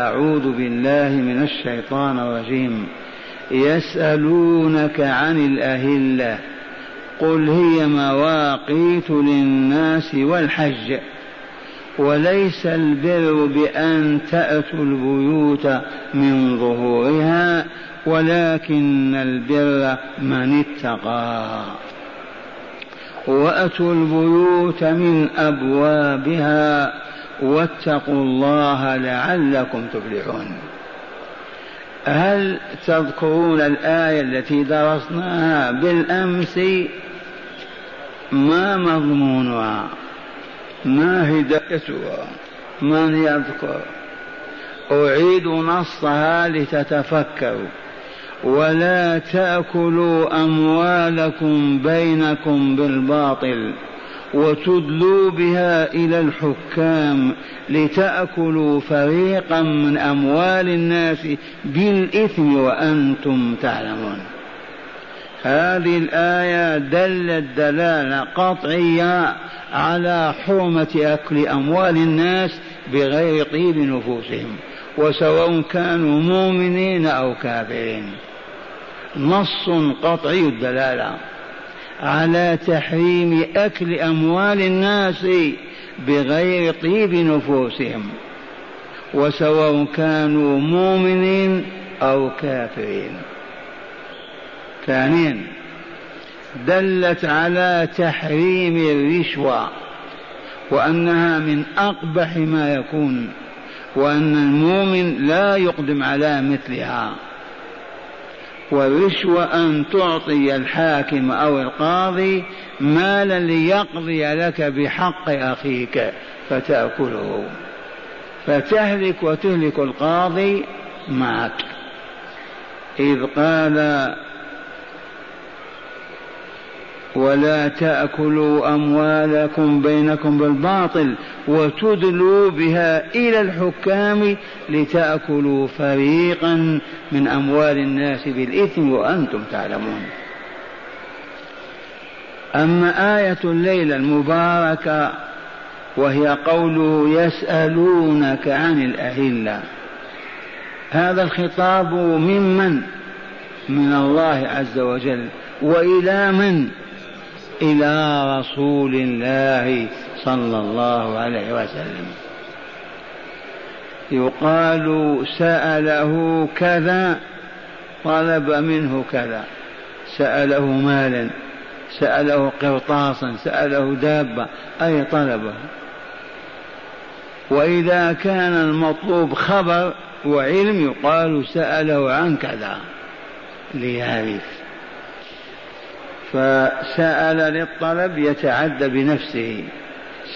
أعوذ بالله من الشيطان الرجيم. يسألونك عن الأهلة. قل هي مواقيت للناس والحج. وليس البر بأن تأتوا البيوت من ظهورها ولكن البر من اتقى. وأتوا البيوت من أبوابها. واتقوا الله لعلكم تفلحون. هل تذكرون الآية التي درسناها بالأمس؟ ما مضمونها؟ ما هدايتها؟ من يذكر؟ أعيد نصها لتتفكروا. ولا تأكلوا أموالكم بينكم بالباطل. وتدلوا بها إلى الحكام لتأكلوا فريقا من أموال الناس بالإثم وأنتم تعلمون. هذه الآية دلت دلالة قطعية على حرمة أكل أموال الناس بغير طيب نفوسهم وسواء كانوا مؤمنين أو كافرين. نص قطعي الدلالة. على تحريم أكل أموال الناس بغير طيب نفوسهم وسواء كانوا مؤمنين أو كافرين. ثانيا دلت على تحريم الرشوة وأنها من أقبح ما يكون وأن المؤمن لا يقدم على مثلها. والرشوة أن تعطي الحاكم أو القاضي مالا ليقضي لك بحق أخيك فتأكله. فتهلك وتهلك القاضي معك. إذ قال ولا تأكلوا أموالكم بينكم بالباطل وتدلوا بها إلى الحكام لتأكلوا فريقا من أموال الناس بالإثم وأنتم تعلمون. أما آية الليلة المباركة وهي قوله يسألونك عن الأهلة. هذا الخطاب ممن؟ من الله عز وجل. وإلى من؟ إلى رسول الله صلى الله عليه وسلم. يقال سأله كذا طلب منه كذا. سأله مالا سأله قرطاسا سأله دابة أي طلبه. وإذا كان المطلوب خبر وعلم يقال سأله عن كذا. ليعرف فسأل للطلب يتعدى بنفسه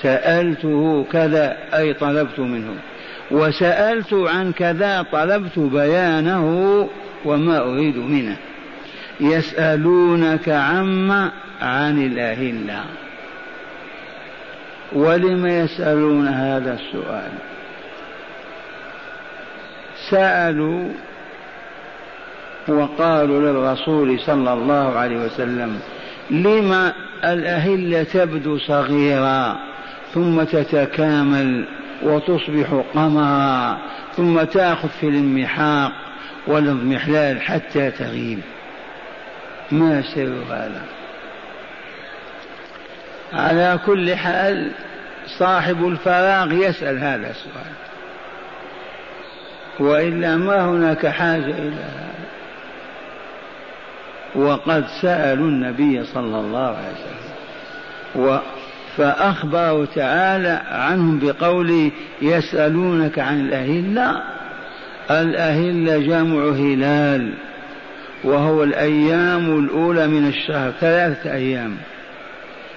سألته كذا أي طلبت منه وسألت عن كذا طلبت بيانه وما أريد منه. يسألونك عما عن الأهلة ولم يسألون هذا السؤال؟ سألوا وقالوا للرسول صلى الله عليه وسلم لما الأهلة تبدو صغيرة ثم تتكامل وتصبح قمرا ثم تأخذ في المحاق والاضمحلال حتى تغيب ما سر هذا؟ على كل حال صاحب الفراغ يسأل هذا السؤال وإلا ما هناك حاجة إلى هذا. وقد سألوا النبي صلى الله عليه وسلم. فأخبره تعالى عنهم بقوله يسألونك عن الأهلة الأهلة جمع هلال وهو الأيام الأولى من الشهر ثلاثة أيام.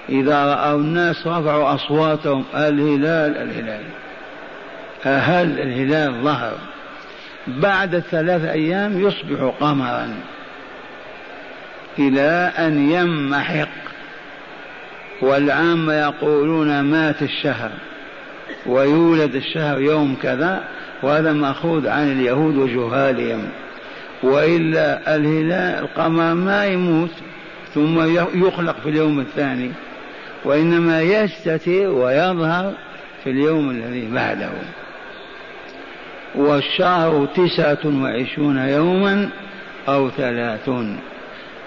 إذا رأوا الناس رفعوا أصواتهم الهلال الهلال. أهل الهلال ظهر. بعد الثلاث أيام يصبح قمرا. إلى أن يمحق والعامة يقولون مات الشهر ويولد الشهر يوم كذا وهذا مأخوذ عن اليهود وجهالهم وإلا الهلال القمر ما يموت ثم يخلق في اليوم الثاني وإنما يستتر ويظهر في اليوم الذي بعده والشهر تسعة وعشرون يوما أو ثلاثون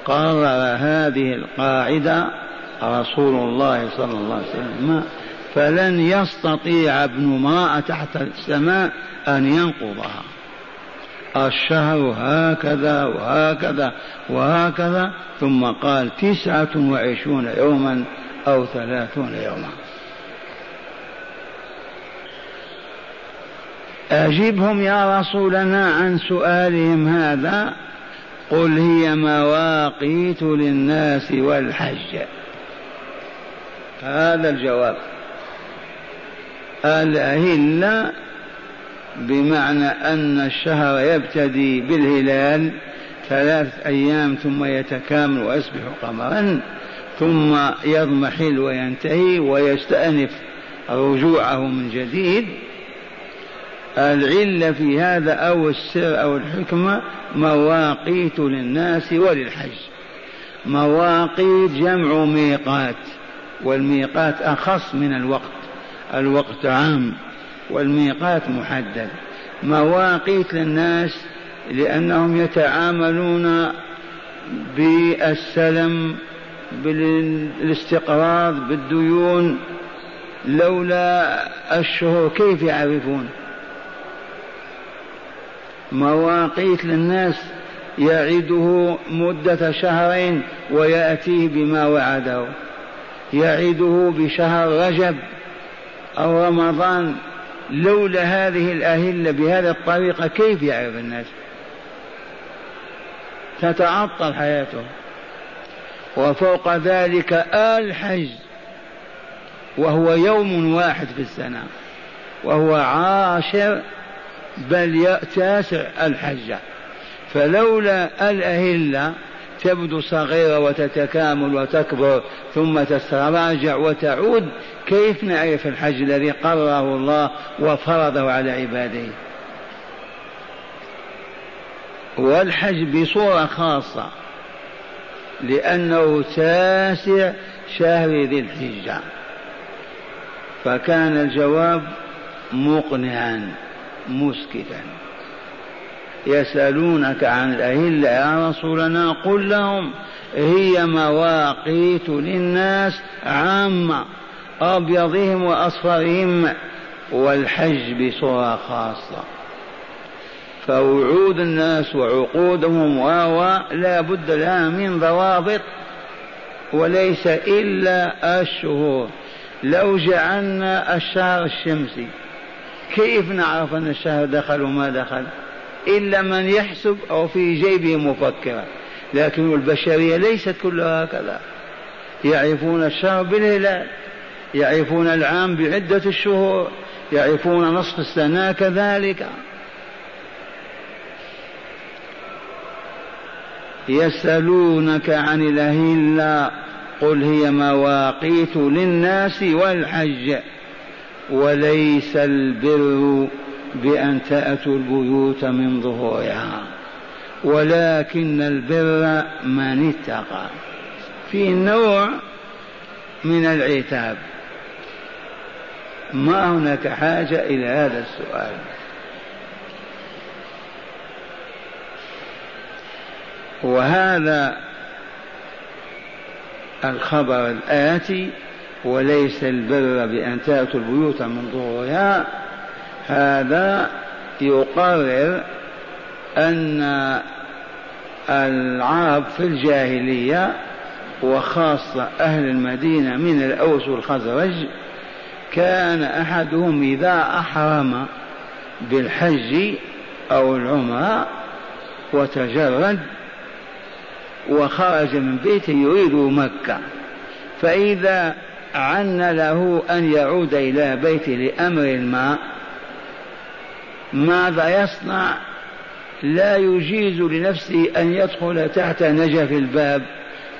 قرر هذه القاعدة رسول الله صلى الله عليه وسلم فلن يستطيع ابن امرأة تحت السماء أن ينقضها. الشهر هكذا وهكذا وهكذا ثم قال تسعة وعشرون يوما أو ثلاثون يوما. أجبهم يا رسولنا عن سؤالهم هذا قل هي مواقيت للناس والحج. هذا الجواب. الأهلة بمعنى أن الشهر يبتدي بالهلال ثلاث أيام ثم يتكامل ويصبح قمرا ثم يضمحل وينتهي ويستأنف رجوعه من جديد. العلة في هذا أو السر أو الحكمة مواقيت للناس وللحج. مواقيت جمع ميقات والميقات أخص من الوقت الوقت عام والميقات محدد. مواقيت للناس لأنهم يتعاملون بالسلم بالاستقراض بالديون لولا الشهور. كيف يعرفون؟ مواقيت للناس يعده مدة شهرين ويأتيه بما وعده. يعده بشهر رجب أو رمضان. لولا هذه الأهلة بهذه الطريقة كيف يعرف الناس؟ تتعطل حياته. وفوق ذلك الحج وهو يوم واحد في السنة. وهو عاشر بل تاسع الحجة فلولا الأهلة تبدو صغيرة وتتكامل وتكبر ثم تتراجع وتعود كيف نعرف الحج الذي قرره الله وفرضه على عباده؟ والحج بصورة خاصة لأنه تاسع شهر ذي الحجة. فكان الجواب مقنعا. مسكتا. يسألونك عن الأهلة يا رسولنا قل لهم هي مواقيت للناس عامة أبيضهم وأصفرهم والحج بصورة خاصة. فوعود الناس وعقودهم و لا بد لها من ضوابط وليس إلا الشهور. لو جعلنا الشهر الشمسي كيف نعرف أن الشهر دخل وما دخل؟ إلا من يحسب أو في جيبه مفكرا لكن البشرية ليست كلها هكذا. يعرفون الشهر بالهلال يعرفون العام بعدة الشهور يعرفون نصف السنة كذلك. يسألونك عن الأهلة قل هي مواقيت للناس والحج. وليس البر بأن تأتوا البيوت من ظهورها. ولكن البر من اتقى. في نوع من العتاب. ما هناك حاجة إلى هذا السؤال؟ وهذا الخبر الآتي وليس البر بأن تأتوا البيوت من ظهورها. هذا يقرر أن العرب في الجاهلية وخاصة أهل المدينة من الأوس والخزرج كان أحدهم إذا أحرم بالحج أو العمرة وتجرد وخرج من بيته يريد مكة. فإذا عن له أن يعود إلى بيته لأمر ما ماذا يصنع؟ لا يجيز لنفسه أن يدخل تحت نجف الباب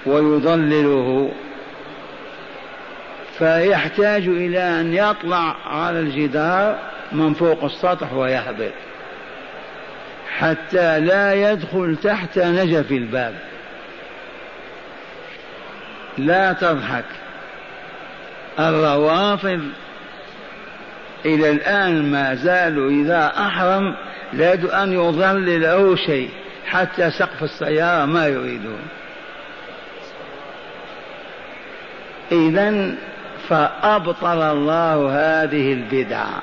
ويضلله. فيحتاج إلى أن يطلع على الجدار من فوق السطح ويهبط حتى لا يدخل تحت نجف الباب. لا تضحك. الروافض إلى الآن ما زالوا إذا أحرم لا أن يظل له شيء حتى سقف السيارة ما يريدون. إذا فأبطل الله هذه البدعة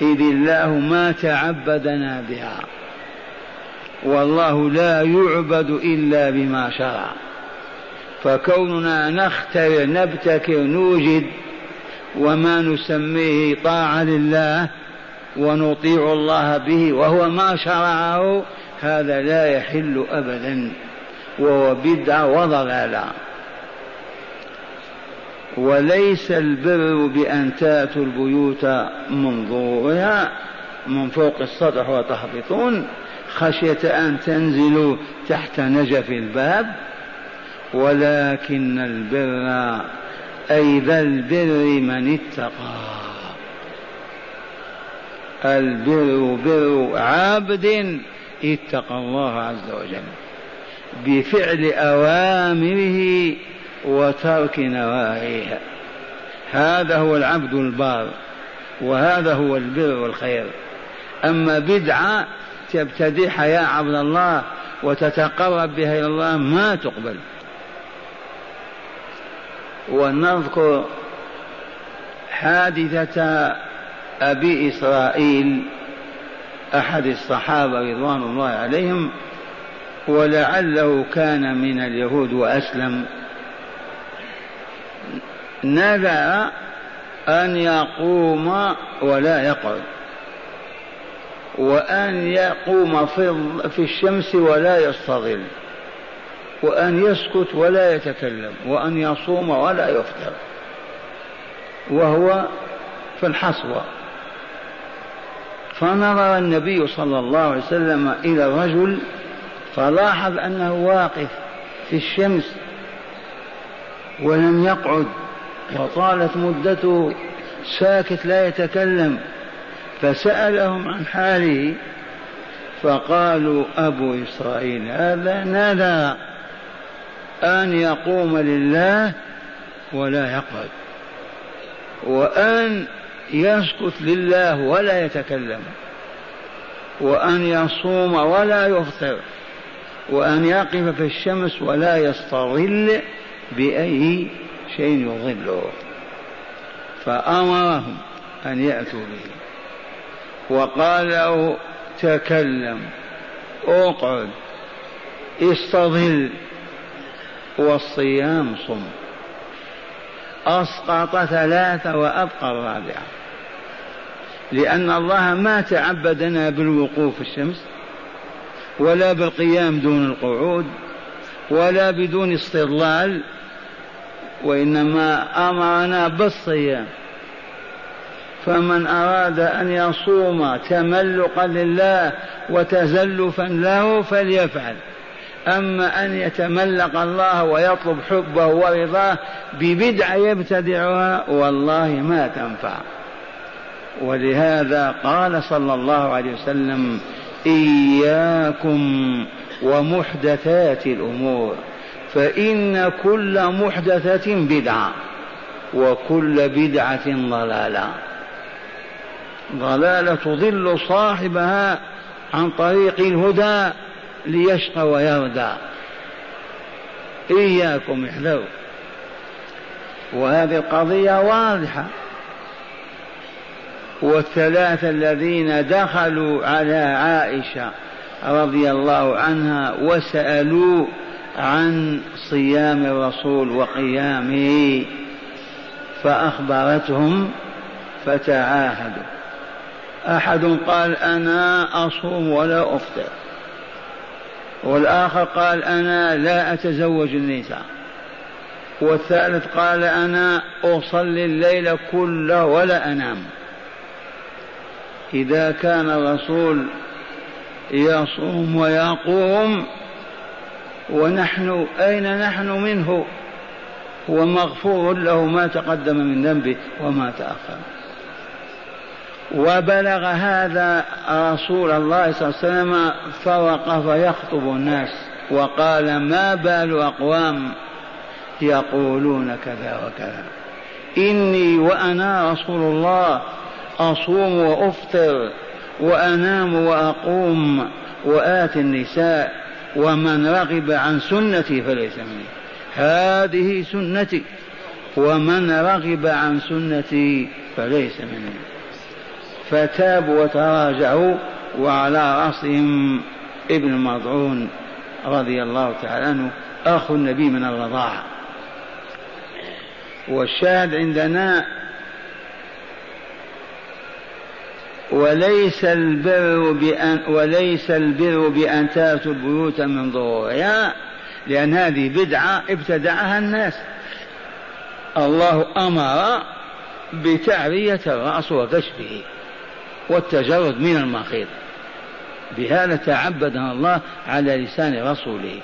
إذ الله ما تعبدنا بها. والله لا يعبد إلا بما شرع. فكوننا نخترع نبتكر نوجد وما نسميه طاعة لله ونطيع الله به وهو ما شرعه هذا لا يحل أبدا وهو بدعة وضلالة. وليس البر بأن تأتوا البيوت من ظهورها من فوق السطح وتهبطون خشية أن تنزلوا تحت نجف الباب. ولكن البر أي ذا البر من اتقى. البر بر عابد اتقى الله عز وجل بفعل أوامره وترك نواهيه. هذا هو العبد البار وهذا هو البر والخير. أما بدعة تبتدعها يا عبد الله وتتقرب بها إلى الله ما تقبل. ونذكر حادثة أبي إسرائيل أحد الصحابة رضوان الله عليهم ولعله كان من اليهود وأسلم. نذر أن يقوم ولا يقعد وأن يقوم في الشمس ولا يستظل. وأن يسكت ولا يتكلم وأن يصوم ولا يفطر. وهو في الحصوة. فنظر النبي صلى الله عليه وسلم إلى الرجل فلاحظ أنه واقف في الشمس ولم يقعد. وطالت مدته ساكت لا يتكلم. فسألهم عن حاله فقالوا أبو إسرائيل هذا نادى أن يقوم لله ولا يقعد وأن يسكت لله ولا يتكلم وأن يصوم ولا يفطر وأن يقف في الشمس ولا يستظل بأي شيء يظله. فأمرهم أن يأتوا به. وقال له تكلم أقعد استظل. والصيام صم. أسقط ثلاثة وأبقى الرابعة لأن الله ما تعبدنا بالوقوف في الشمس ولا بالقيام دون القعود ولا بدون استظلال وإنما أمرنا بالصيام. فمن أراد أن يصوم تملقا لله وتزلفا له فليفعل. أما أن يتملق الله ويطلب حبه ورضاه ببدعة يبتدعها والله ما تنفع. ولهذا قال صلى الله عليه وسلم إياكم ومحدثات الأمور فإن كل محدثة بدعة وكل بدعة ضلالة. ضلالة تضل صاحبها عن طريق الهدى. ليشقى ويردى إياكم احذروا. وهذه القضية واضحة. والثلاثة الذين دخلوا على عائشة رضي الله عنها وسألوا عن صيام الرسول وقيامه فأخبرتهم فتعاهدوا. أحد قال أنا أصوم ولا أفطر. والآخر قال أنا لا أتزوج النساء. والثالث قال أنا أصلي الليل كله ولا أنام. إذا كان الرسول يصوم ويقوم ونحن أين نحن منه؟ هو مغفور له ما تقدم من ذنبه وما تأخر. وبلغ هذا رسول الله صلى الله عليه وسلم فوقف يخطب الناس وقال ما بال أقوام يقولون كذا وكذا. إني وأنا رسول الله أصوم وأفطر وأنام وأقوم وآتي النساء ومن رغب عن سنتي فليس مني هذه سنتي ومن رغب عن سنتي فليس مني فتابوا وتراجعوا وعلى رأسهم ابن مضعون رضي الله تعالى عنه أخو النبي من الرضاعة. والشاهد عندنا وليس البر بأن وليس البر بأن تأتوا البيوت من ظهورها لأن هذه بدعة ابتدعها الناس. الله أمر بتعرية الرأس وكشفه. والتجرد من المخيط. بهذا تعبدنا الله على لسان رسوله.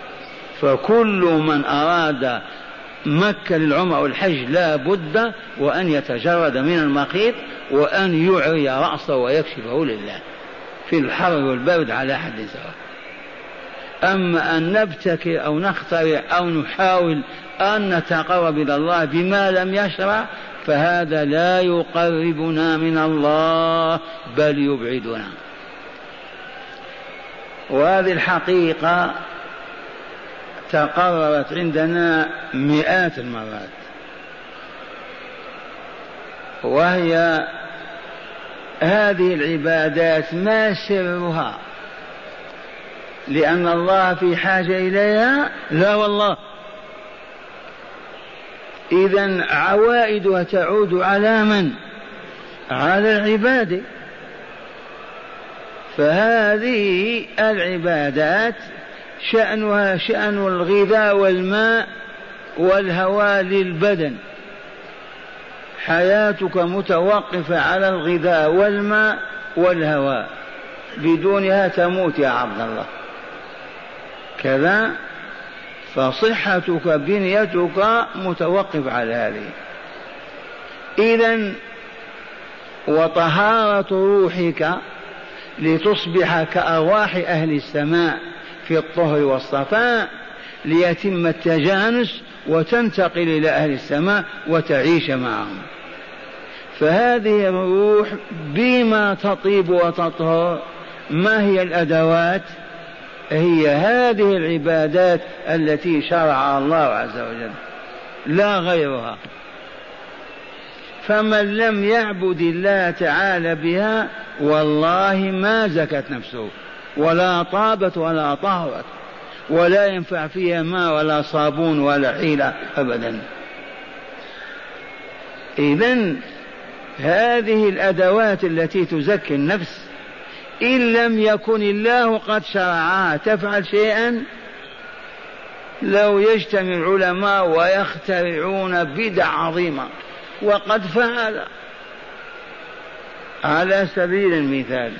فكل من أراد مكة للعمر والحج لا بد وأن يتجرد من المخيط وأن يعري رأسه ويكشفه لله. في الحر والبرد على حد سواء أما أن نبتكر أو نخترع أو نحاول أن نتقرب إلى الله بما لم يشرع فهذا لا يقربنا من الله بل يبعدنا. وهذه الحقيقة تقررت عندنا مئات المرات. وهي هذه العبادات ما سرها؟ لأن الله في حاجة إليها؟ لا والله. إذا عوائدها تعود على من؟ على العباد. فهذه العبادات شأنها شأن الغذاء والماء والهواء للبدن. حياتك متوقفة على الغذاء والماء والهواء. بدونها تموت يا عبد الله. كذا؟ فصحتك بنيتك متوقف على هذه. إذا وطهارة روحك لتصبح كأرواح أهل السماء في الطهر والصفاء ليتم التجانس وتنتقل إلى أهل السماء وتعيش معهم. فهذه الروح بما تطيب وتطهر ما هي الأدوات؟ هي هذه العبادات التي شرعها الله عز وجل لا غيرها. فمن لم يعبد الله تعالى بها والله ما زكت نفسه ولا طابت ولا طهرت ولا ينفع فيها ماء ولا صابون ولا حيلة أبدا. إذا هذه الأدوات التي تزكي النفس إن لم يكن الله قد شرعها. تفعل شيئا؟ لو يجتمع العلماء ويخترعون بدع عظيمة وقد فعل. على سبيل المثال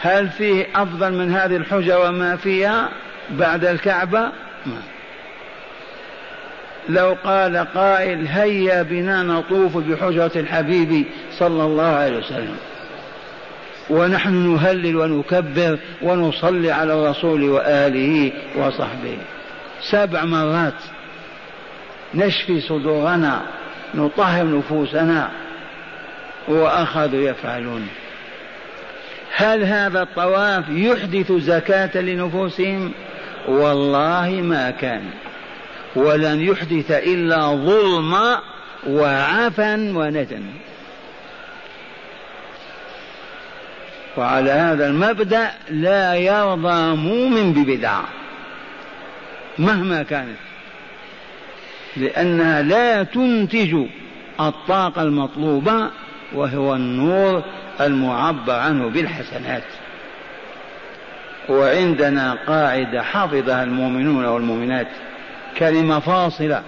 هل فيه أفضل من هذه الحجة وما فيها بعد الكعبة؟ ما. لو قال قائل هيا بنا نطوف بحجرة الحبيب صلى الله عليه وسلم. ونحن نهلل ونكبر ونصلي على الرسول وآله وصحبه. سبع مرات نشفي صدورنا نطهر نفوسنا وأخذوا يفعلون. هل هذا الطواف يحدث زكاة لنفوسهم؟ والله ما كان. ولن يحدث إلا ظلما وعفا ونتن وعلى هذا المبدأ لا يرضى مؤمن ببدعة مهما كانت لأنها لا تنتج الطاقة المطلوبة وهو النور المعبر عنه بالحسنات. وعندنا قاعدة حفظها المؤمنون والمؤمنات كلمة فاصلة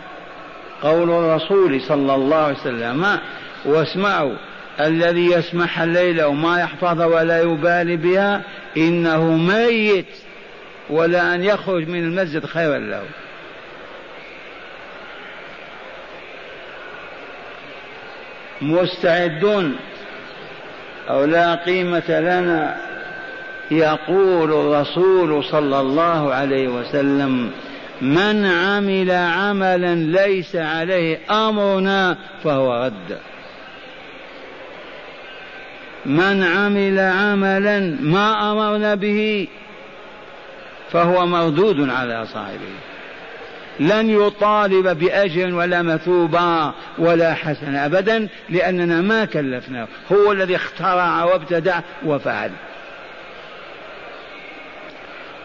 قول الرسول صلى الله عليه وسلم واسمعوا الذي يسمح الليل وما يحفظ ولا يبالي بها إنه ميت ولا أن يخرج من المسجد خيرا له. مستعدون أو لا قيمة لنا يقول الرسول صلى الله عليه وسلم من عمل عملا ليس عليه أمرنا فهو رد. من عمل عملا ما أمرنا به فهو مردود على صاحبه. لن يطالب باجر ولا مثوبه ولا حسن أبدا لأننا ما كلفناه. هو الذي اخترع وابتدع وفعل.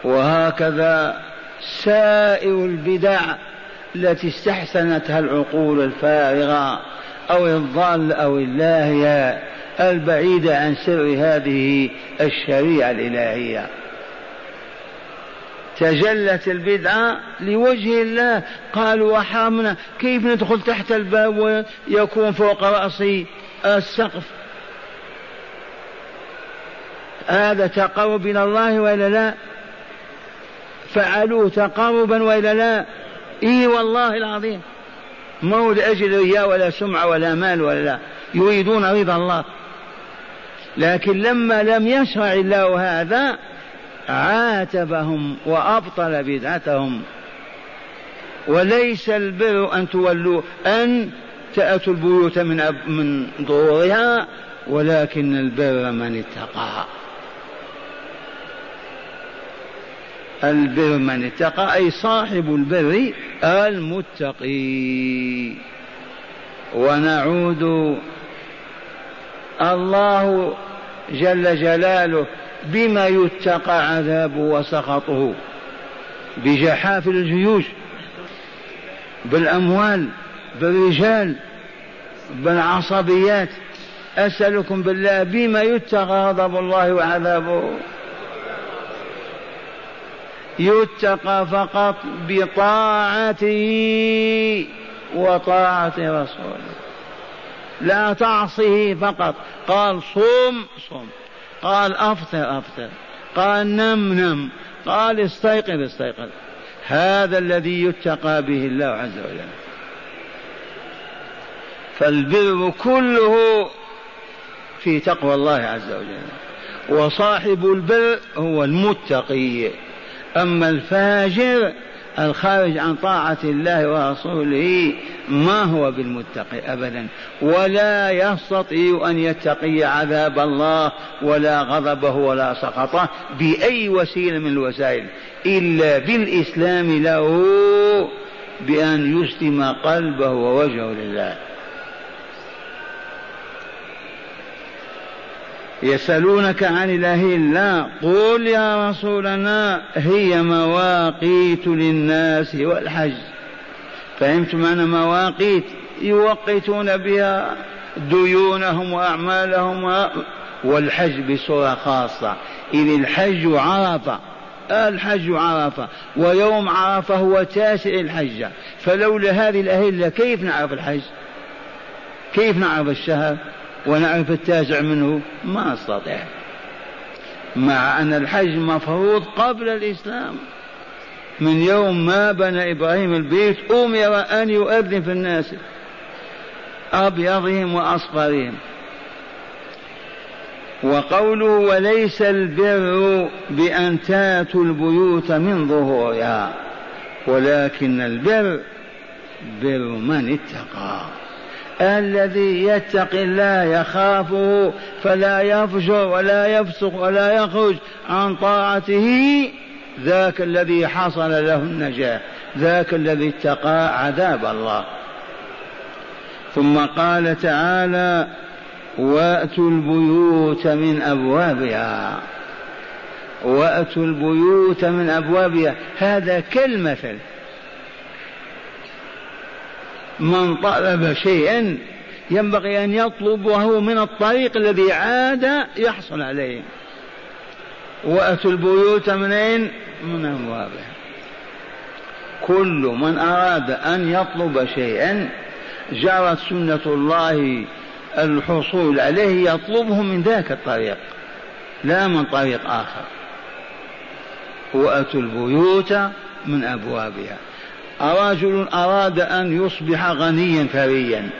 وهكذا سائر البدع التي استحسنتها العقول الفارغة أو الضال أو اللاهية البعيده عن سر هذه الشريعة الإلهية. تجلت البدعة لوجه الله. قالوا وحرمنا كيف ندخل تحت الباب ويكون فوق رأسي السقف؟ هذا تقرب إلى الله وإلا لا؟ فعلوه تقربا وإلا لا؟ إي والله العظيم. ما هو لأجل رياء ولا سمعة ولا مال ولا لا؟ يريدون رضا الله. لكن لما لم يشرع الله هذا عاتبهم وأبطل بدعتهم. وليس البر أن تولوا أن تأتوا البيوت من من ظهورها ولكن البر من اتقى. البر من اتقى أي صاحب البر المتقي. ونعود الله جل جلاله بما يتقى عذابه وسخطه بجحافل الجيوش بالأموال بالرجال بالعصبيات. أسألكم بالله بما يتقى غضب الله وعذابه. يتقى فقط بطاعته وطاعة رسوله. لا تعصه فقط. قال صوم صوم. قال أفطر أفطر. قال نم نم. قال استيقظ استيقظ. هذا الذي يتقى به الله عز وجل. فالبر كله في تقوى الله عز وجل. وصاحب البر هو المتقي. أما الفاجر الخارج عن طاعة الله ورسوله ما هو بالمتقي أبدا ولا يستطيع أن يتقي عذاب الله ولا غضبه ولا سخطه بأي وسيلة من الوسائل إلا بالإسلام له بأن يسلم قلبه ووجهه لله. يسألونك عن الأهلة قل يا رسولنا هي مواقيت للناس والحج. فهمت معنى مواقيت؟ يوقتون بها ديونهم وأعمالهم والحج بصورة خاصة. إذ الحج عرفة الحج عرفة ويوم عرفة هو تاسع الحجة فلولا هذه الأهلة كيف نعرف الحج؟ كيف نعرف الشهر؟ ونعرف التاسع منه؟ ما نستطيع مع أن الحج مفروض قبل الإسلام. من يوم ما بنى إبراهيم البيت أمر أن يؤذن في الناس. أبيضهم وأصفرهم. وقوله وليس البر بأن تاتوا البيوت من ظهورها ولكن البر بر من اتقى. الذي يتقي الله يخافه فلا يفجر ولا يفسق ولا يخرج عن طاعته. ذاك الذي حصل له النجاة. ذاك الذي اتقى عذاب الله. ثم قال تعالى وأتوا البيوت من أبوابها. وأتوا البيوت من أبوابها. هذا كالمثل. من طلب شيئا ينبغي أن يطلبه من الطريق الذي عاد يحصل عليه. وأتوا البيوت منين من أبوابها. كل من أراد أن يطلب شيئا جرت سنة الله الحصول عليه يطلبه من ذاك الطريق لا من طريق آخر. وأتوا البيوت من أبوابها. رجل أراد أن يصبح غنيا ثريا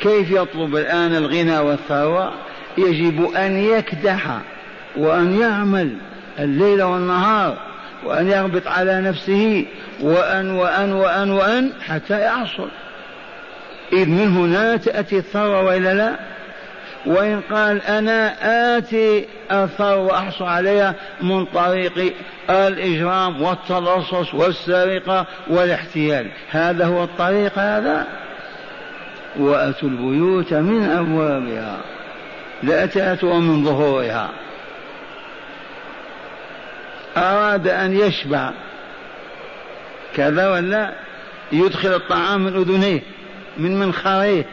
كيف يطلب الآن الغنى والثروة؟ يجب أن يكدح وأن يعمل الليل والنهار وأن يغبط على نفسه وأن وأن وأن وأن حتى يحصل إذ من هنا تأتي الثروة وإلا لا؟ وإن قال أنا آتي الثروة وأحصل عليها من طريق الإجرام والتلصص والسرقة والاحتيال. هذا هو الطريق هذا؟ وأتوا البيوت من أبوابها. لا تأتوا من ظهورها. أراد أن يشبع. كذا ولا؟ يدخل الطعام من أذنيه من منخريه.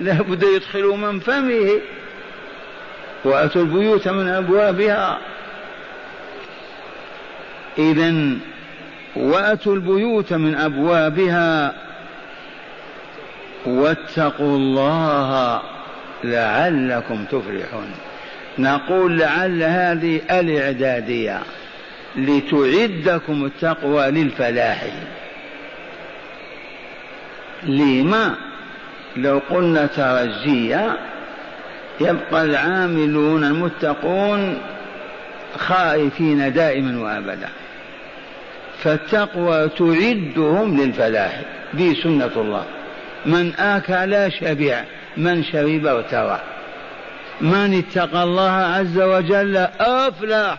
لا بد يدخل من فمه وأتوا البيوت من أبوابها. إذا وأتوا البيوت من أبوابها واتقوا الله لعلكم تفلحون. نقول لعل هذه الإعدادية لتعدكم التقوى للفلاح. لما؟ لو قلنا ترجية يبقى العاملون المتقون خائفين دائما وأبدا. فالتقوى تعدهم للفلاح دي سنة الله. من آكل شبع من شرب ارتوى من اتقى الله عز وجل أفلح.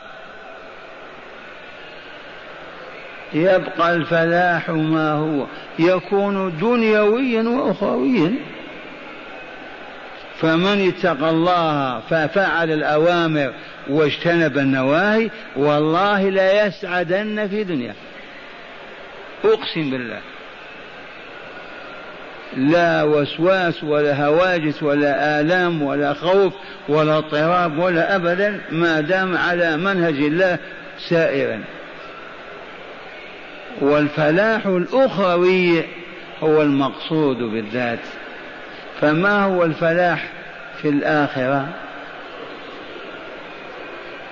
يبقى الفلاح ما هو يكون دنيويا واخرويا فمن اتقى الله ففعل الأوامر واجتنب النواهي والله لا يسعدن في دنيا أقسم بالله. لا وسواس ولا هواجس ولا آلام ولا خوف ولا اضطراب ولا أبدا ما دام على منهج الله سائرا. والفلاح الأخروي هو المقصود بالذات. فما هو الفلاح في الآخرة؟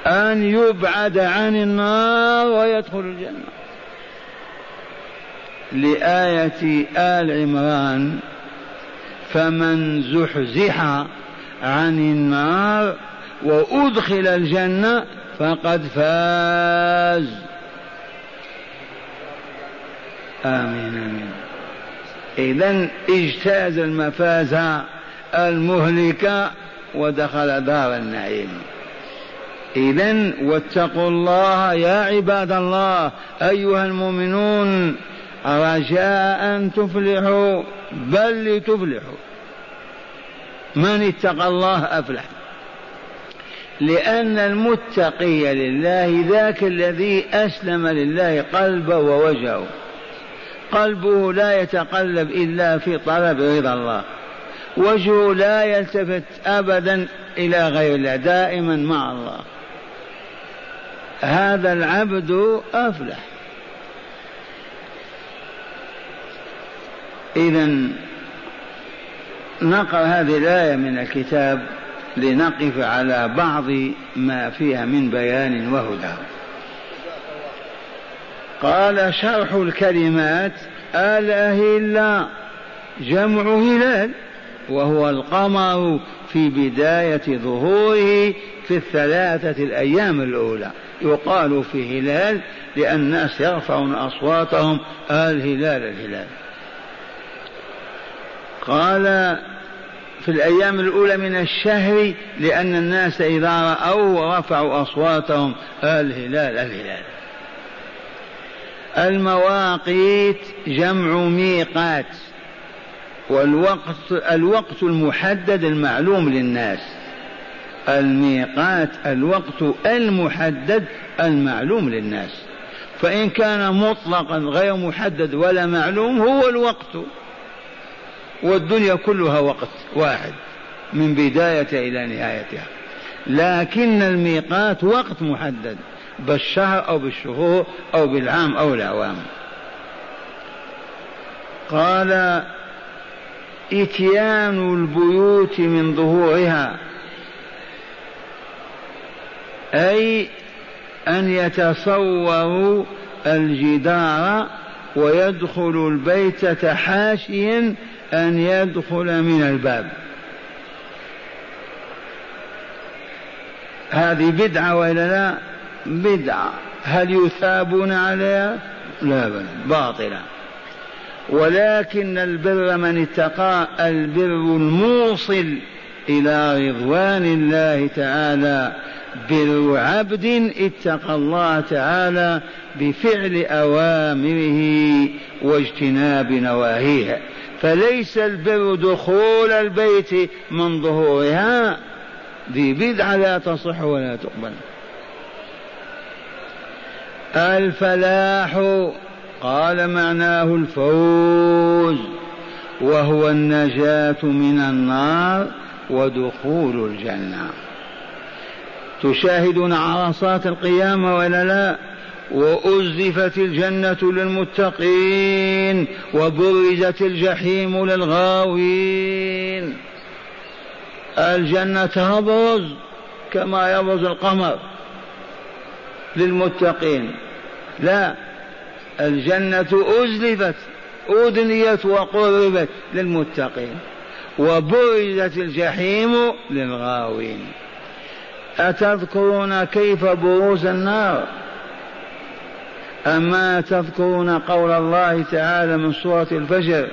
أن يبعد عن النار ويدخل الجنة. لآية آل عمران فمن زحزح عن النار وأدخل الجنة فقد فاز. آمين آمين. إذا اجتاز المفاز المهلكة ودخل دار النعيم. إذا واتقوا الله يا عباد الله أيها المؤمنون رجاء أن تفلحوا بل لتفلحوا. من اتقى الله أفلح. لأن المتقي لله ذاك الذي أسلم لله قلبه ووجهه. قلبه لا يتقلب إلا في طلب رضا الله. وجهه لا يلتفت أبدا إلى غير الله دائما مع الله. هذا العبد أفلح. إذا نقرأ هذه الآية من الكتاب لنقف على بعض ما فيها من بيان وهدى. قال شرح الكلمات الأهلة جمع هلال وهو القمر في بداية ظهوره في الثلاثة الأيام الأولى. يقال في هلال لأن الناس يرفعون أصواتهم الهلال الهلال. قال في الأيام الأولى من الشهر لأن الناس إذا رأوا رفعوا أصواتهم الهلال الهلال. المواقيت جمع ميقات والوقت الوقت المحدد المعلوم للناس. الميقات الوقت المحدد المعلوم للناس. فإن كان مطلقا غير محدد ولا معلوم هو الوقت. والدنيا كلها وقت واحد من بداية إلى نهايتها. لكن الميقات وقت محدد. بالشهر أو بالشهور أو بالعام أو الأعوام قال إتيان البيوت من ظهورها. أي أن يتصوروا الجدار ويدخل البيت حاشيا أن يدخل من الباب. هذه بدعة وإلا لا؟ بدعة هل يثابون عليها لا بل باطلة ولكن البر من اتقى البر الموصل إلى رضوان الله تعالى. بر عبد اتقى الله تعالى بفعل أوامره واجتناب نواهيه. فليس البر دخول البيت من ظهورها. ذي بدعة لا تصح ولا تقبل. الفلاح قال معناه الفوز وهو النجاة من النار ودخول الجنة. تشاهدون عرصات القيامة ولا لا؟ وأزلفت الجنة للمتقين وبرزت الجحيم للغاوين. الجنة تبرز كما يبرز القمر للمتقين. لا الجنة أزلفت أدنيت وقربت للمتقين وبرزت الجحيم للغاوين. أتذكرون كيف بروز النار؟ أما تذكرون قول الله تعالى من سورة الفجر؟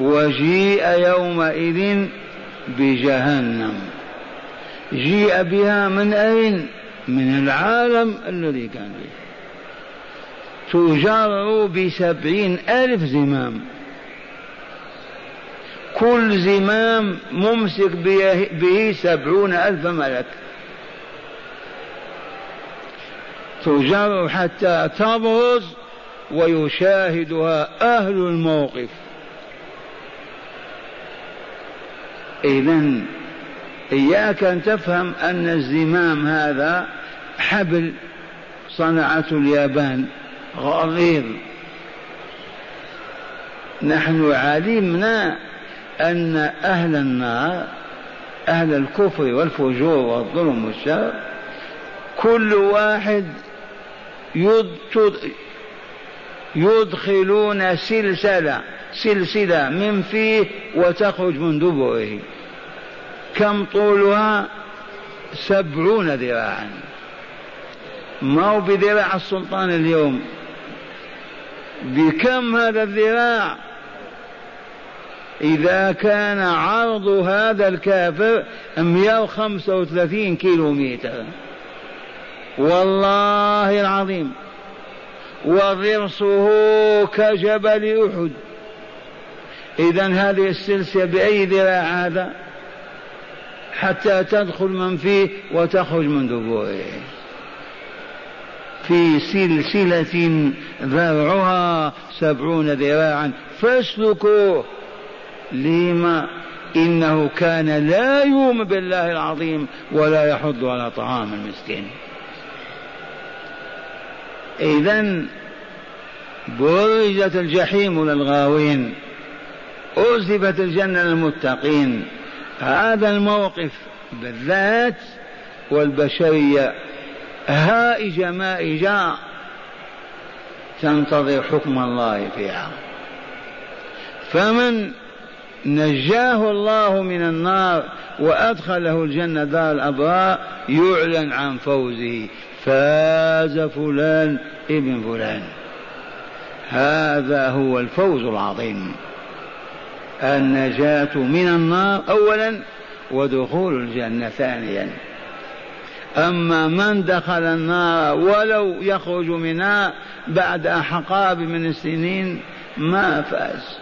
وجيء يومئذ بجهنم. جيء بها من أين؟ من العالم الذي كان فيه. تجر بسبعين ألف زمام. كل زمام ممسك به سبعون ألف ملك. تجر حتى تبرز ويشاهدها أهل الموقف. إذا إياك أن تفهم أن الزمام هذا حبل صنعته اليابان غليظ. نحن علمنا أن أهل النار أهل الكفر والفجور والظلم والشر كل واحد يدخلون سلسلة سلسلة من فيه وتخرج من دبره. كم طولها؟ سبعون ذراعا. ما هو بذراع السلطان اليوم؟ بكم هذا الذراع؟ إذا كان عرض هذا الكافر 135 كيلو متر والله العظيم. وضرسه كجبل أحد. إذا هذه السلسلة بأي ذراع هذا؟ حتى تدخل من فيه وتخرج من دبوره. في سلسلة ذرعها سبعون ذراعا. فاسلكوه. لما؟ إنه كان لا يؤمن بالله العظيم ولا يحض على طعام المسكين. إذا برزت الجحيم للغاوين. أزلفت الجنة للمتقين. هذا الموقف بالذات والبشرية هائجة مائجة تنتظر حكم الله فيها. فمن نجاه الله من النار وأدخله الجنة دار الأبرار يعلن عن فوزه. فاز فلان ابن فلان. هذا هو الفوز العظيم. النجاة من النار أولا ودخول الجنة ثانيا. أما من دخل النار ولو يخرج منها بعد أحقاب من السنين ما فاز.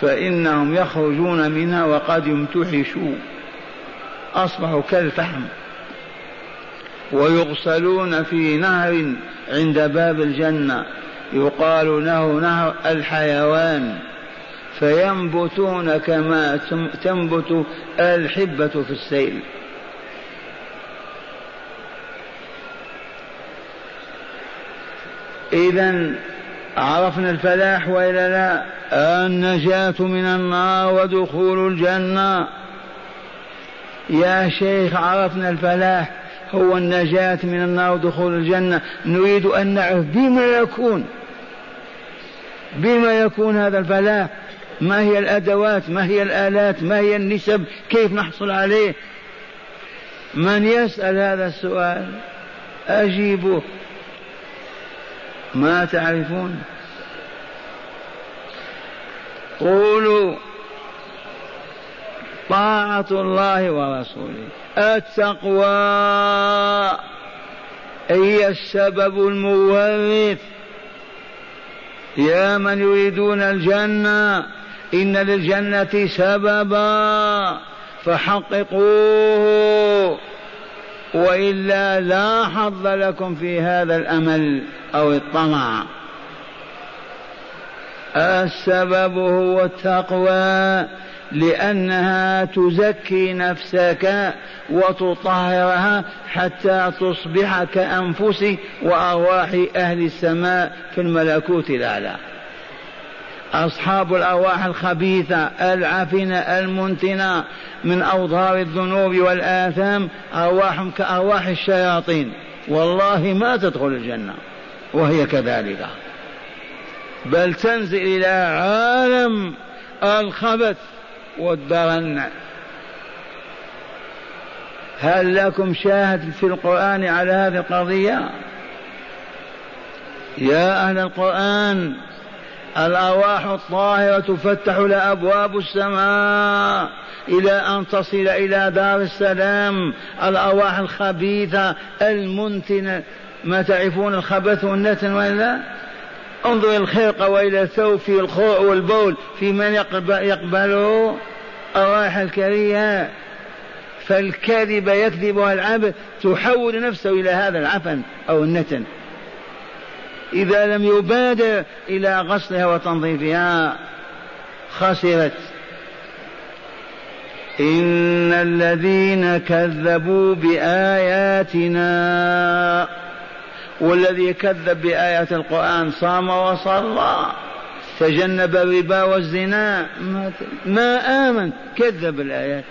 فإنهم يخرجون منها وقد امتحشوا أصبحوا كالفحم ويغسلون في نهر عند باب الجنة. يقال له نهر الحيوان. فينبتون كما تنبت الحبة في السيل. إذا عرفنا الفلاح وإلا لا النجاة من النار ودخول الجنة. يا شيخ عرفنا الفلاح هو النجاة من النار ودخول الجنة. نريد أن نعرف بما يكون بما يكون هذا الفلاح. ما هي الأدوات؟ ما هي الآلات؟ ما هي النسب؟ كيف نحصل عليه؟ من يسأل هذا السؤال أجيبوه ما تعرفون؟ قولوا طاعة الله ورسوله. التقوى هي السبب المورث. يا من يريدون الجنة إن للجنة سببا فحققوه وإلا لا حظ لكم في هذا الأمل أو الطمع. السبب هو التقوى لأنها تزكي نفسك وتطهرها حتى تصبح كأنفس وأرواح أهل السماء في الملكوت الأعلى. أصحاب الأرواح الخبيثة العفنة المنتنة من أوضار الذنوب والآثام أرواحهم كأرواح الشياطين. والله ما تدخل الجنة وهي كذلك. بل تنزل إلى عالم الخبث والدرن. هل لكم شاهد في القرآن على هذه القضية؟ يا أهل القرآن الأرواح الطاهرة تفتح لها أبواب السماء إلى أن تصل إلى دار السلام. الأرواح الخبيثة المنتنة. ما تعرفون الخبث والنتن وإلا انظر الخرقة وإلى الثوب في الخوع والبول. في من يقبله؟ الرائحة الكريهة. فالكذب يكذبها العبد تحول نفسه إلى هذا العفن أو النتن. إذا لم يبادر إلى غسلها وتنظيفها خسرت. إن الذين كذبوا بآياتنا والذي كذب بآيات القرآن صام وصلى تجنب الربا والزنا ما آمن كذب الآيات.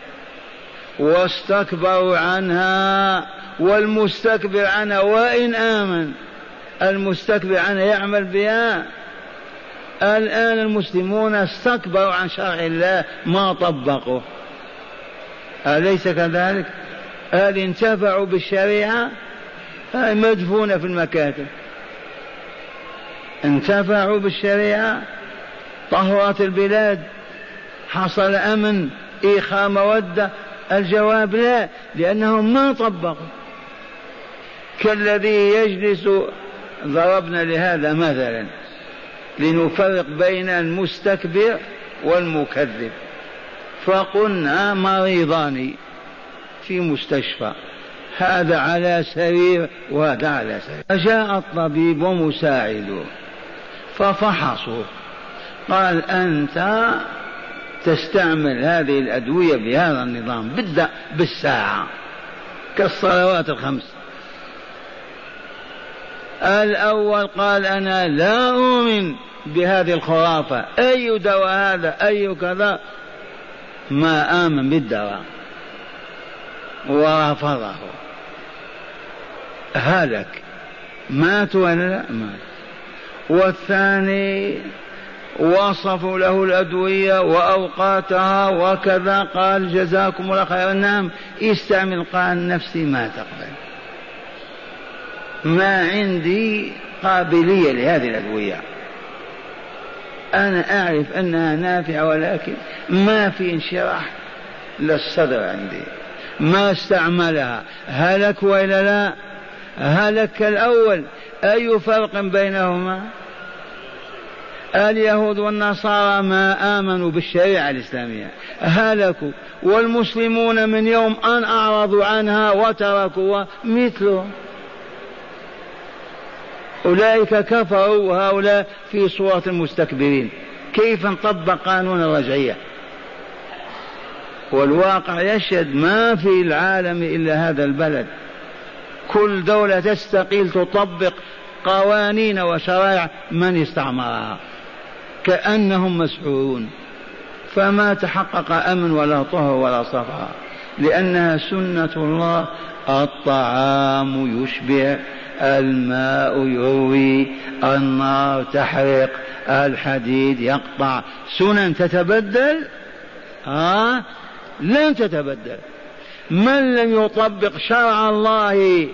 واستكبروا عنها والمستكبر عنها وإن آمن. المستكبر عنها يعمل بها. الآن المسلمون استكبروا عن شرع الله ما طبقوا. أليس كذلك؟ هل انتفعوا بالشريعة؟ هاي مدفونة في المكاتب. انتفعوا بالشريعة؟ طهرت البلاد. حصل أمن إيخاء مودة. الجواب لا لأنهم ما طبقوا. كالذي يجلس ضربنا لهذا مثلا. لنفرق بين المستكبر والمكذب. فقلنا مريضان في مستشفى. هذا على سرير وهذا على سرير. فجاء الطبيب ومساعده. ففحصوا. قال أنت تستعمل هذه الأدوية بهذا النظام بدأ بالساعة. كالصلوات الخمس. الأول قال أنا لا أؤمن بهذه الخرافة. أي دواء هذا؟ أي كذا؟ ما آمن بالدواء. ورفضه. هلك. مات ولا لا؟ مات. والثاني وصفوا له الأدوية وأوقاتها وكذا قال جزاكم الله خيرا. نعم استعمل قال نفسي ما تقبل. ما عندي قابلية لهذه الأدوية. أنا أعرف أنها نافعة ولكن ما في انشراح للصدر عندي. ما استعملها. هلك وإلا لا؟ هلك الأول. أي فرق بينهما؟ اليهود والنصارى ما آمنوا بالشريعة الإسلامية. هلكوا. والمسلمون من يوم أن أعرضوا عنها وتركوا. مثلهم أولئك كفروا وهؤلاء في صورة المستكبرين. كيف نطبق قانون الرجعية؟ والواقع يشهد ما في العالم إلا هذا البلد. كل دولة تستقيل تطبق قوانين وشرائع من استعمرها. كأنهم مسحورون. فما تحقق أمن ولا طهر ولا صفاء لأنها سنة الله الطعام يشبع. الماء يروي النار تحرق الحديد يقطع. سنن تتبدل؟ ها؟ لن تتبدل. من لم يطبق شرع الله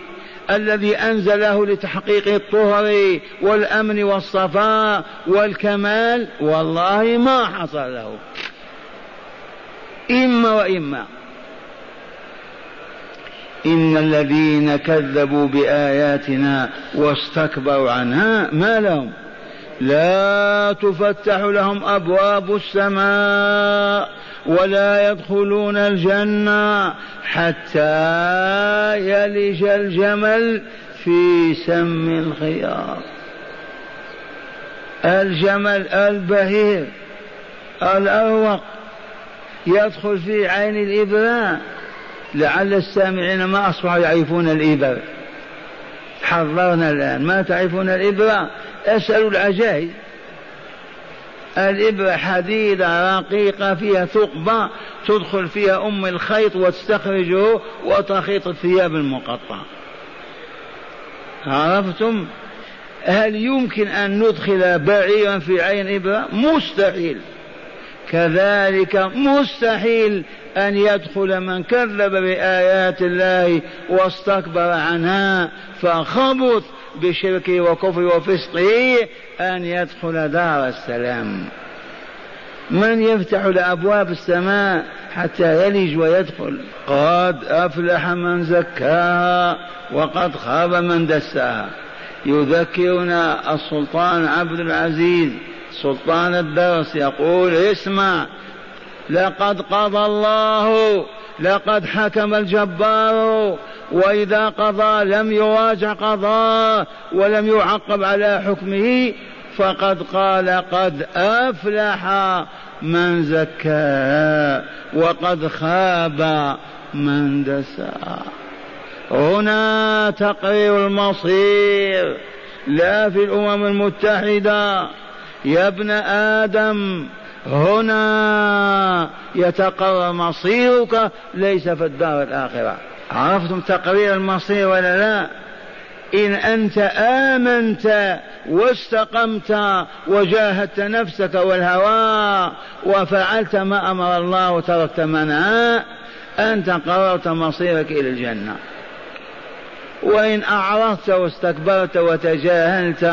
الذي أنزله لتحقيق الطهر والأمن والصفاء والكمال؟ والله ما حصل له. إما وإما. إن الذين كذبوا بآياتنا واستكبروا عنها ما لهم؟ لا تفتح لهم أبواب السماء ولا يدخلون الجنة حتى يلج الجمل في سم الخيار. الجمل البهير الأروق يدخل في عين الإبرة. لعل السامعين ما أصبحوا يعرفون الإبر. حضرنا الآن. ما تعرفون الإبرة اسألوا العجائز الإبرة حديدة رقيقة فيها ثقبة تدخل فيها أم الخيط وتستخرجه وتخيط الثياب المقطعة عرفتم؟ هل يمكن أن ندخل بعيرا في عين إبرة؟ مستحيل. كذلك مستحيل أن يدخل من كذب بآيات الله واستكبر عنها فخبث بشركه وكفره وفسقه أن يدخل دار السلام. من يفتح لأبواب السماء حتى يلج ويدخل؟ قد أفلح من زكاها وقد خاب من دساها. يذكرنا السلطان عبد العزيز سلطان الدرس يقول اسمع لقد قضى الله لقد حكم الجبار وإذا قضى لم يراجع قضاه ولم يعقب على حكمه فقد قال قد أفلح من زكاها وقد خاب من دساها هنا تقرير المصير لا في الأمم المتحدة يا ابن آدم هنا يتقرر مصيرك ليس في الدار الآخرة. عرفتم تقرير المصير ولا لا؟ إن أنت آمنت واستقمت وجاهدت نفسك والهوى وفعلت ما أمر الله وتركت منها أنت قررت مصيرك إلى الجنة. وإن أعرضت واستكبرت وتجاهلت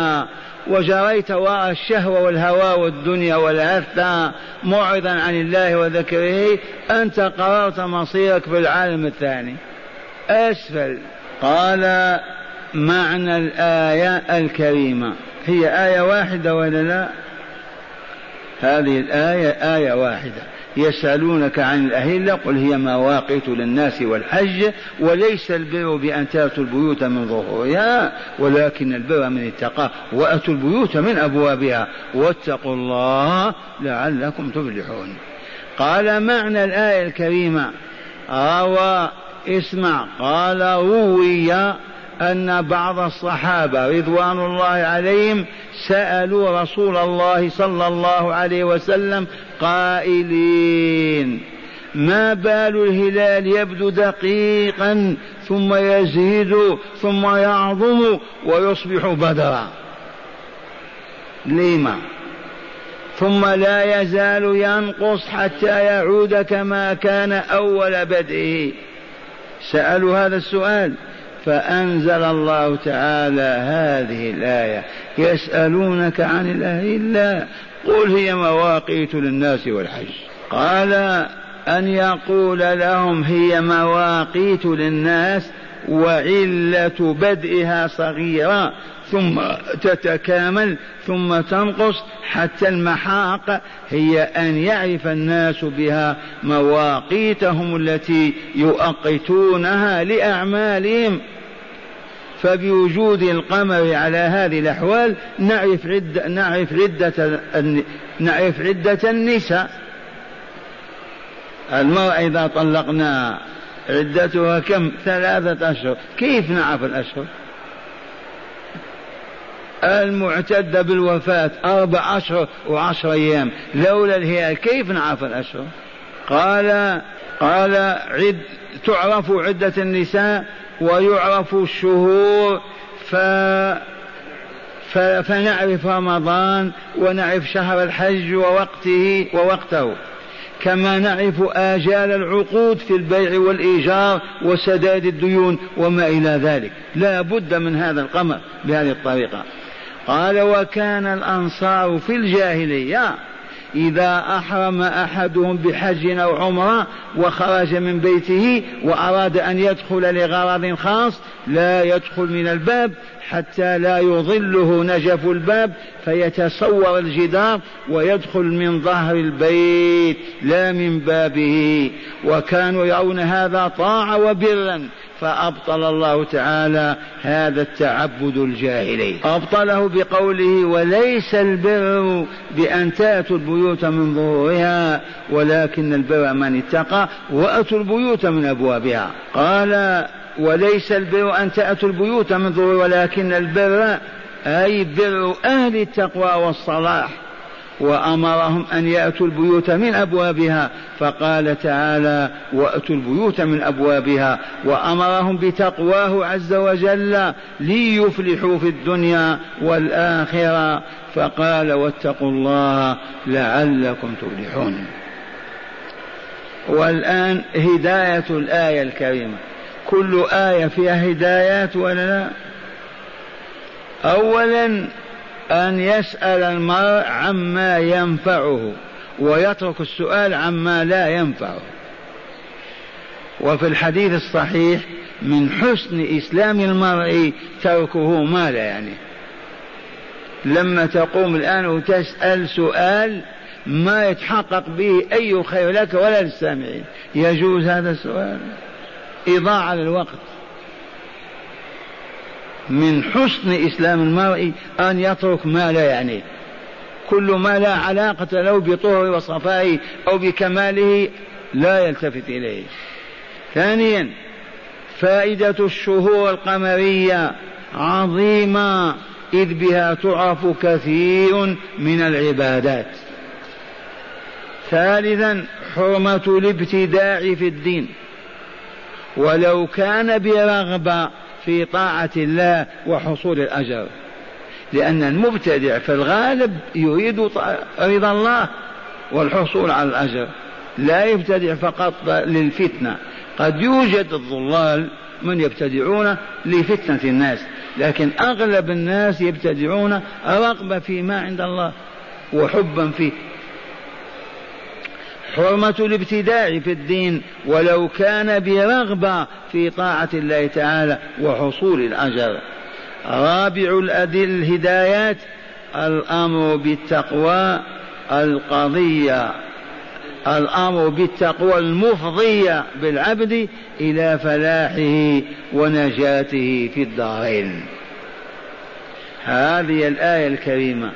وجريت وراء الشهوة والهوى والدنيا والعثة معرضا عن الله وذكره أنت قررت مصيرك في العالم الثاني. أسفل. قال معنى الآية الكريمة. هي آية واحدة ولا لا؟ هذه الآية آية واحدة. يسألونك عن الأهلة قل هي مواقيت للناس والحج وليس البر بأن تأتوا البيوت من ظهورها ولكن البر من اتقى وأتوا البيوت من أبوابها. واتقوا الله لعلكم تفلحون. قال معنى الآية الكريمة روى اسمع قال روي أن بعض الصحابة رضوان الله عليهم سألوا رسول الله صلى الله عليه وسلم قائلين ما بال الهلال يبدو دقيقا ثم يزيد ثم يعظم ويصبح بدرا؟ لما ثم لا يزال ينقص حتى يعود كما كان أول بدئه. سألوا هذا السؤال. فأنزل الله تعالى هذه الآية. يسألونك عن الأهلة قل هي مواقيت للناس والحج. قال أن يقول لهم هي مواقيت للناس وعلة بدئها صغيرة. ثم تتكامل ثم تنقص حتى المحاق هي أن يعرف الناس بها مواقيتهم التي يؤقتونها لأعمالهم. فبوجود القمر على هذه الأحوال نعرف عدة نعرف عدة نعرف عدة النساء. المرأة إذا طلقناها عدتها كم؟ ثلاثة أشهر. كيف نعرف الأشهر؟ المعتدة بالوفاة أربع أشهر وعشر أيام. لولا الهلال كيف نعرف الأشهر؟ قال قال عد تعرف عدة النساء ويعرف الشهور ف فنعرف رمضان ونعرف شهر الحج ووقته ووقته. كما نعرف آجال العقود في البيع والإيجار وسداد الديون وما إلى ذلك. لا بد من هذا القمر بهذه الطريقة. قال وكان الأنصار في الجاهلية إذا أحرم أحدهم بحج أو عمرة وخرج من بيته وأراد أن يدخل لغرض خاص لا يدخل من الباب حتى لا يظله نجف الباب فيتصور الجدار ويدخل من ظهر البيت لا من بابه. وكانوا يرون هذا طاعة وبرا. فأبطل الله تعالى هذا التعبد الجاهلي أبطله بقوله وليس البر بأن تأتوا البيوت من ظهورها ولكن البر من اتقى وأتوا البيوت من أبوابها. قال وليس البر أن تأتوا البيوت من ظهور ولكن البر أي بر أهل التقوى والصلاح. وأمرهم أن يأتوا البيوت من أبوابها. فقال تعالى وأتوا البيوت من أبوابها. وأمرهم بتقواه عز وجل ليفلحوا في الدنيا والآخرة. فقال واتقوا الله لعلكم تفلحون. والآن هداية الآية الكريمة. كل آية فيها هدايات ولا لا؟ أولا أن يسأل المرء عما ينفعه ويترك السؤال عما لا ينفعه. وفي الحديث الصحيح من حسن إسلام المرء تركه ما لا يعني؟ لما تقوم الآن وتسأل سؤال ما يتحقق به أي خير لك ولا للسامعين يجوز هذا السؤال. إضاعة للوقت. من حسن إسلام المرء أن يترك ما لا يعنيه كل ما لا علاقة له بطهره وصفائه أو بكماله لا يلتفت إليه. ثانيا فائدة الشهور القمرية عظيمة إذ بها تعرف كثير من العبادات. ثالثا حرمة الابتداع في الدين. ولو كان برغبة في طاعة الله وحصول الأجر. لأن المبتدع في الغالب يريد رضا الله والحصول على الأجر. لا يبتدع فقط للفتنة. قد يوجد الضلال من يبتدعون لفتنة الناس لكن أغلب الناس يبتدعون رغبة فيما عند الله وحبا فيه. حرمة الابتداع في الدين ولو كان برغبة في طاعة الله تعالى وحصول الأجر. رابع الأدل الهدايات الأمر بالتقوى القضية الأمر بالتقوى المفضية بالعبد إلى فلاحه ونجاته في الدارين. هذه الآية الكريمة.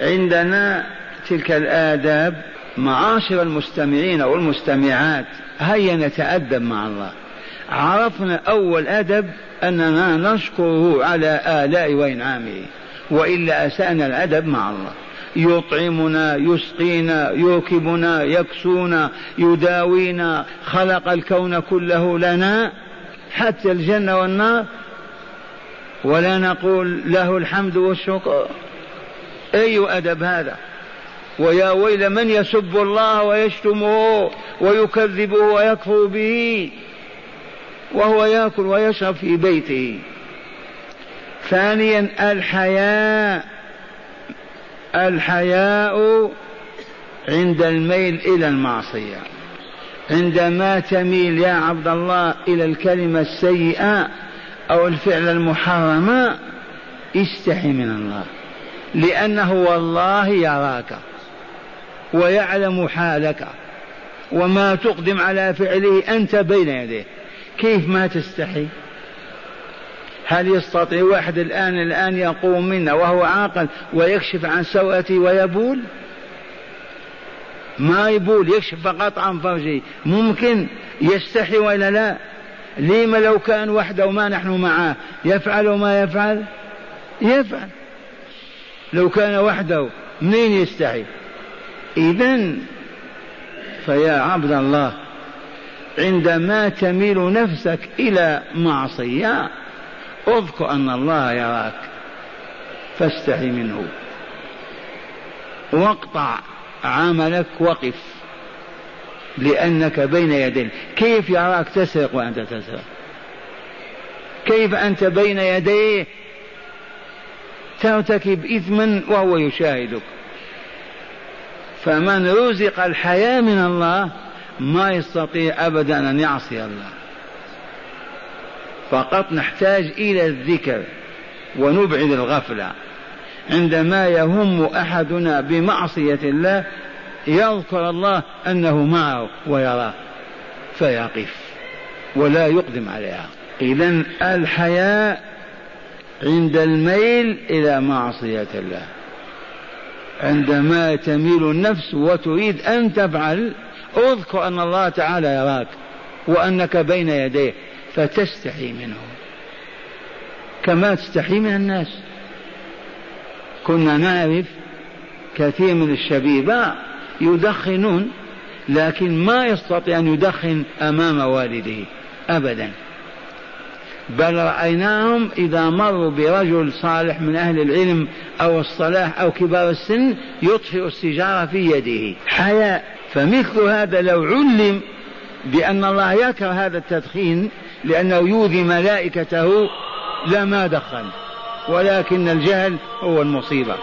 عندنا تلك الآداب معاشر المستمعين والمستمعات هيا نتأدب مع الله. عرفنا أول أدب أننا نشكره على آلاء وإنعامه وإلا أسأنا الأدب مع الله. يطعمنا يسقينا يركبنا يكسونا يداوينا خلق الكون كله لنا حتى الجنة والنار ولا نقول له الحمد والشكر. أي أدب هذا؟ ويا ويل من يسب الله ويشتمه ويكذبه ويكفر به وهو يأكل ويشرب في بيته. ثانيا الحياء. الحياء عند الميل إلى المعصية. عندما تميل يا عبد الله إلى الكلمة السيئة أو الفعل المحرم استحي من الله. لأنه والله يراك. ويعلم حالك وما تقدم على فعله أنت بين يديه. كيف ما تستحي؟ هل يستطيع واحد الآن الآن يقوم منا وهو عاقل ويكشف عن سوءته ويبول؟ ما يبول يكشف فقط عن فرجه. ممكن يستحي ولا لا؟ لما لو كان وحده وما نحن معه يفعل ما يفعل؟ يفعل. لو كان وحده منين يستحي؟ إذا فيا عبد الله عندما تميل نفسك إلى معصية أذكر أن الله يراك فاستحي منه واقطع عملك وقف لأنك بين يديه كيف يراك تسرق وأنت تسرق؟ كيف أنت بين يديه؟ ترتكب إثما وهو يشاهدك. فمن رزق الحياة من الله ما يستطيع أبدا أن يعصي الله. فقط نحتاج إلى الذكر ونبعد الغفلة. عندما يهم أحدنا بمعصية الله يذكر الله أنه معه ويراه. فيقف ولا يقدم عليها. إذا الحياء عند الميل إلى معصية الله. عندما تميل النفس وتريد أن تفعل أذكر أن الله تعالى يراك وأنك بين يديه فتستحي منه. كما تستحي من الناس. كنا نعرف كثير من الشبيبة يدخنون لكن ما يستطيع أن يدخن أمام والده أبدا. بل رأيناهم إذا مروا برجل صالح من أهل العلم أو الصلاح أو كبار السن يطفئ السيجارة في يده. حياء. فمثل هذا لو علم بأن الله يكره هذا التدخين لأنه يؤذي ملائكته لما دخن ولكن الجهل هو المصيبة.